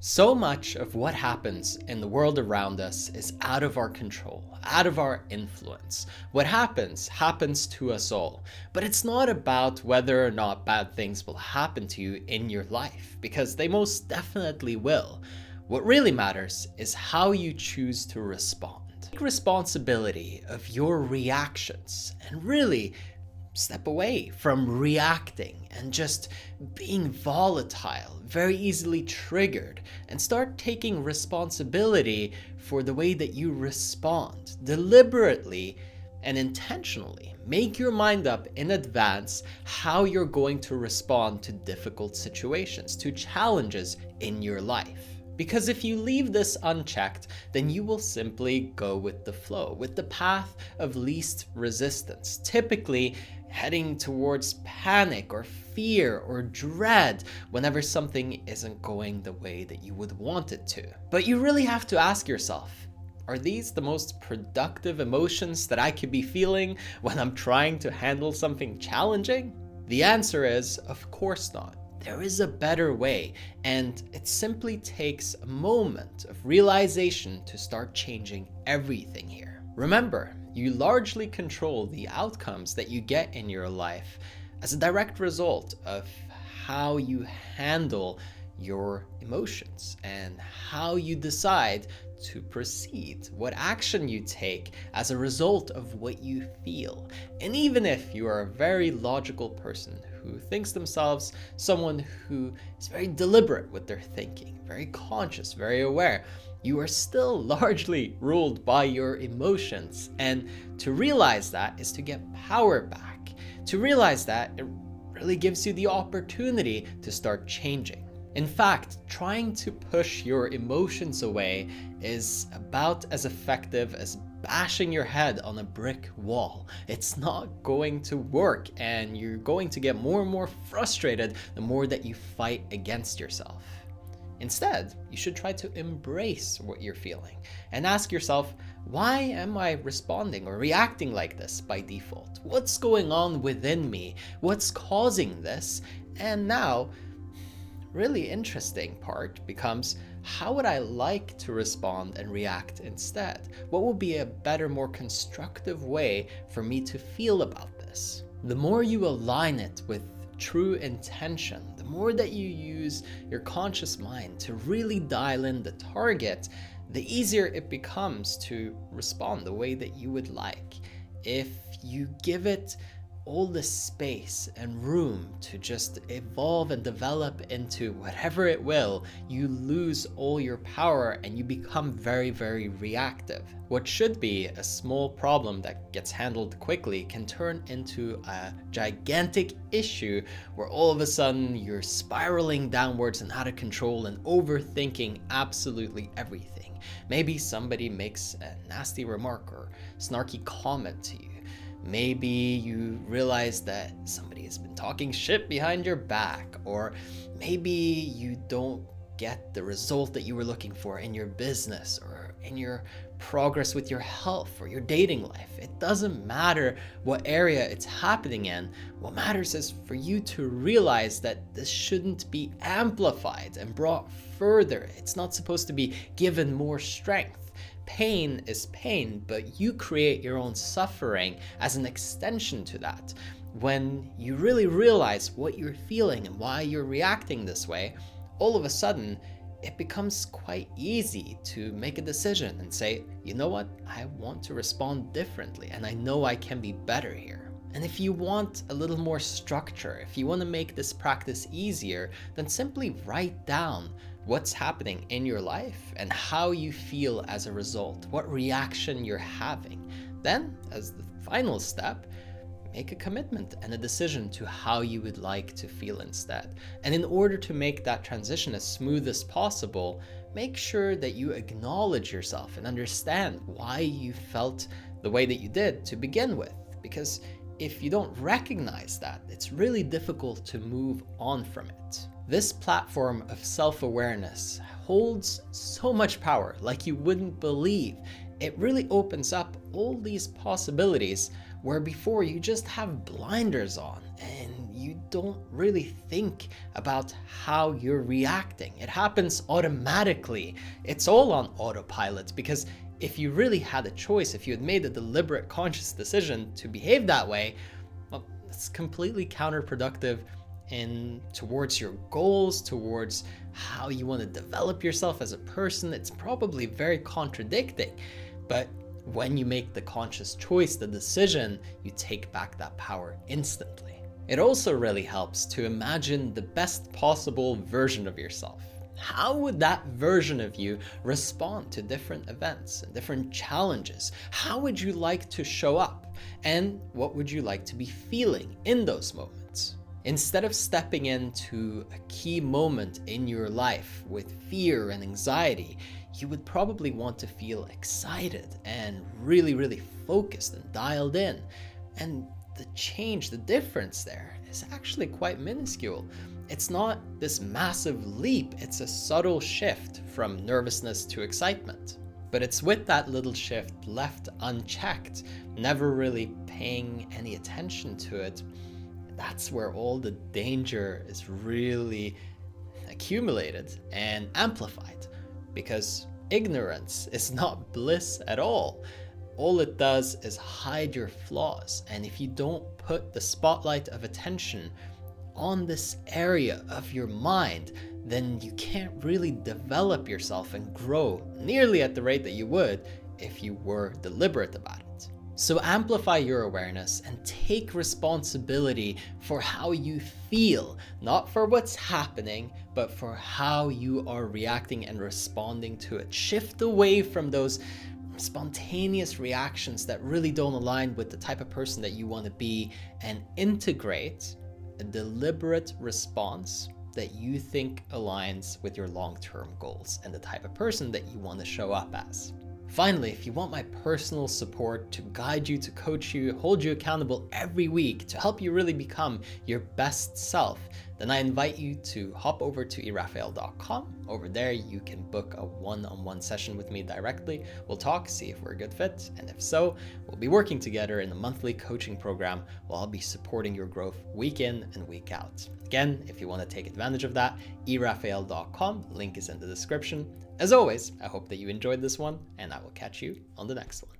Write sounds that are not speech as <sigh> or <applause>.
So much of what happens in the world around us is out of our control, out of our influence. What happens, happens to us all. But it's not about whether or not bad things will happen to you in your life, because they most definitely will. What really matters is how you choose to respond. Take responsibility of your reactions and really step away from reacting and just being volatile, very easily triggered, and start taking responsibility for the way that you respond deliberately and intentionally. Make your mind up in advance how you're going to respond to difficult situations, to challenges in your life. Because if you leave this unchecked, then you will simply go with the flow, with the path of least resistance. Typically, heading towards panic or fear or dread whenever something isn't going the way that you would want it to. But you really have to ask yourself, are these the most productive emotions that I could be feeling when I'm trying to handle something challenging? The answer is, of course not. There is a better way, and it simply takes a moment of realization to start changing everything here. Remember, you largely control the outcomes that you get in your life as a direct result of how you handle your emotions and how you decide to proceed, what action you take as a result of what you feel. And even if you are a very logical person who thinks themselves someone who is very deliberate with their thinking, very conscious, very aware, you are still <laughs> largely ruled by your emotions. And to realize that is to get power back. To realize that, it really gives you the opportunity to start changing. In fact, trying to push your emotions away is about as effective as bashing your head on a brick wall. It's not going to work, and you're going to get more and more frustrated the more that you fight against yourself. Instead, you should try to embrace what you're feeling and ask yourself, why am I responding or reacting like this by default? What's going on within me? What's causing this? And now, really interesting part becomes how would I like to respond and react instead? What would be a better, more constructive way for me to feel about this? The more you align it with true intention, the more that you use your conscious mind to really dial in the target, the easier it becomes to respond the way that you would like. If you give it all the space and room to just evolve and develop into whatever it will, you lose all your power and you become very, very reactive. What should be a small problem that gets handled quickly can turn into a gigantic issue where all of a sudden you're spiraling downwards and out of control and overthinking absolutely everything. Maybe somebody makes a nasty remark or snarky comment to you Maybe you realize that somebody has been talking shit behind your back, or maybe you don't get the result that you were looking for in your business or in your progress with your health or your dating life. It doesn't matter what area it's happening in. What matters is for you to realize that this shouldn't be amplified and brought further. It's not supposed to be given more strength pain is pain, but you create your own suffering as an extension to that. When you really realize what you're feeling and why you're reacting this way, all of a sudden, it becomes quite easy to make a decision and say, you know what, I want to respond differently and I know I can be better here. And if you want a little more structure, if you want to make this practice easier, then simply write down what's happening in your life and how you feel as a result, what reaction you're having. Then, as the final step, make a commitment and a decision to how you would like to feel instead. And in order to make that transition as smooth as possible, make sure that you acknowledge yourself and understand why you felt the way that you did to begin with. Because if you don't recognize that, it's really difficult to move on from it. This platform of self awareness holds so much power, like you wouldn't believe. It really opens up all these possibilities where before you just have blinders on and you don't really think about how you're reacting. It happens automatically. It's all on autopilot because if you really had a choice, if you had made a deliberate conscious decision to behave that way, well, it's completely counterproductive in towards your goals, towards how you want to develop yourself as a person. It's probably very contradicting. But when you make the conscious choice, the decision, you take back that power instantly. It also really helps to imagine the best possible version of yourself. How would that version of you respond to different events and different challenges? How would you like to show up? And what would you like to be feeling in those moments? Instead of stepping into a key moment in your life with fear and anxiety, you would probably want to feel excited and really, really focused and dialed in. And the change, the difference there is actually quite minuscule. It's not this massive leap, it's a subtle shift from nervousness to excitement. But it's with that little shift left unchecked, never really paying any attention to it, that's where all the danger is really accumulated and amplified because ignorance is <laughs> not bliss at all. All it does is hide your flaws, and if you don't put the spotlight of attention on this area of your mind, then you can't really develop yourself and grow nearly at the rate that you would if you were deliberate about it. So amplify your awareness and take responsibility for how you feel, not for what's happening, but for how you are reacting and responding to it. Shift away from those spontaneous reactions that really don't align with the type of person that you want to be and integrate a deliberate response that you think aligns with your long term goals and the type of person that you want to show up as. Finally, if you want my personal support to guide you, to coach you, hold you accountable every week to help you really become your best self, then I invite you to hop over to erafael.com. Over there, you can book a one on one session with me directly. We'll talk, see if we're a good fit, and if so, we'll be working together in a monthly coaching program where I'll be supporting your growth week in and week out. Again, if you want to take advantage of that, erafael.com, link is in the description. As always, I hope that you enjoyed this one, and I will catch you on the next one.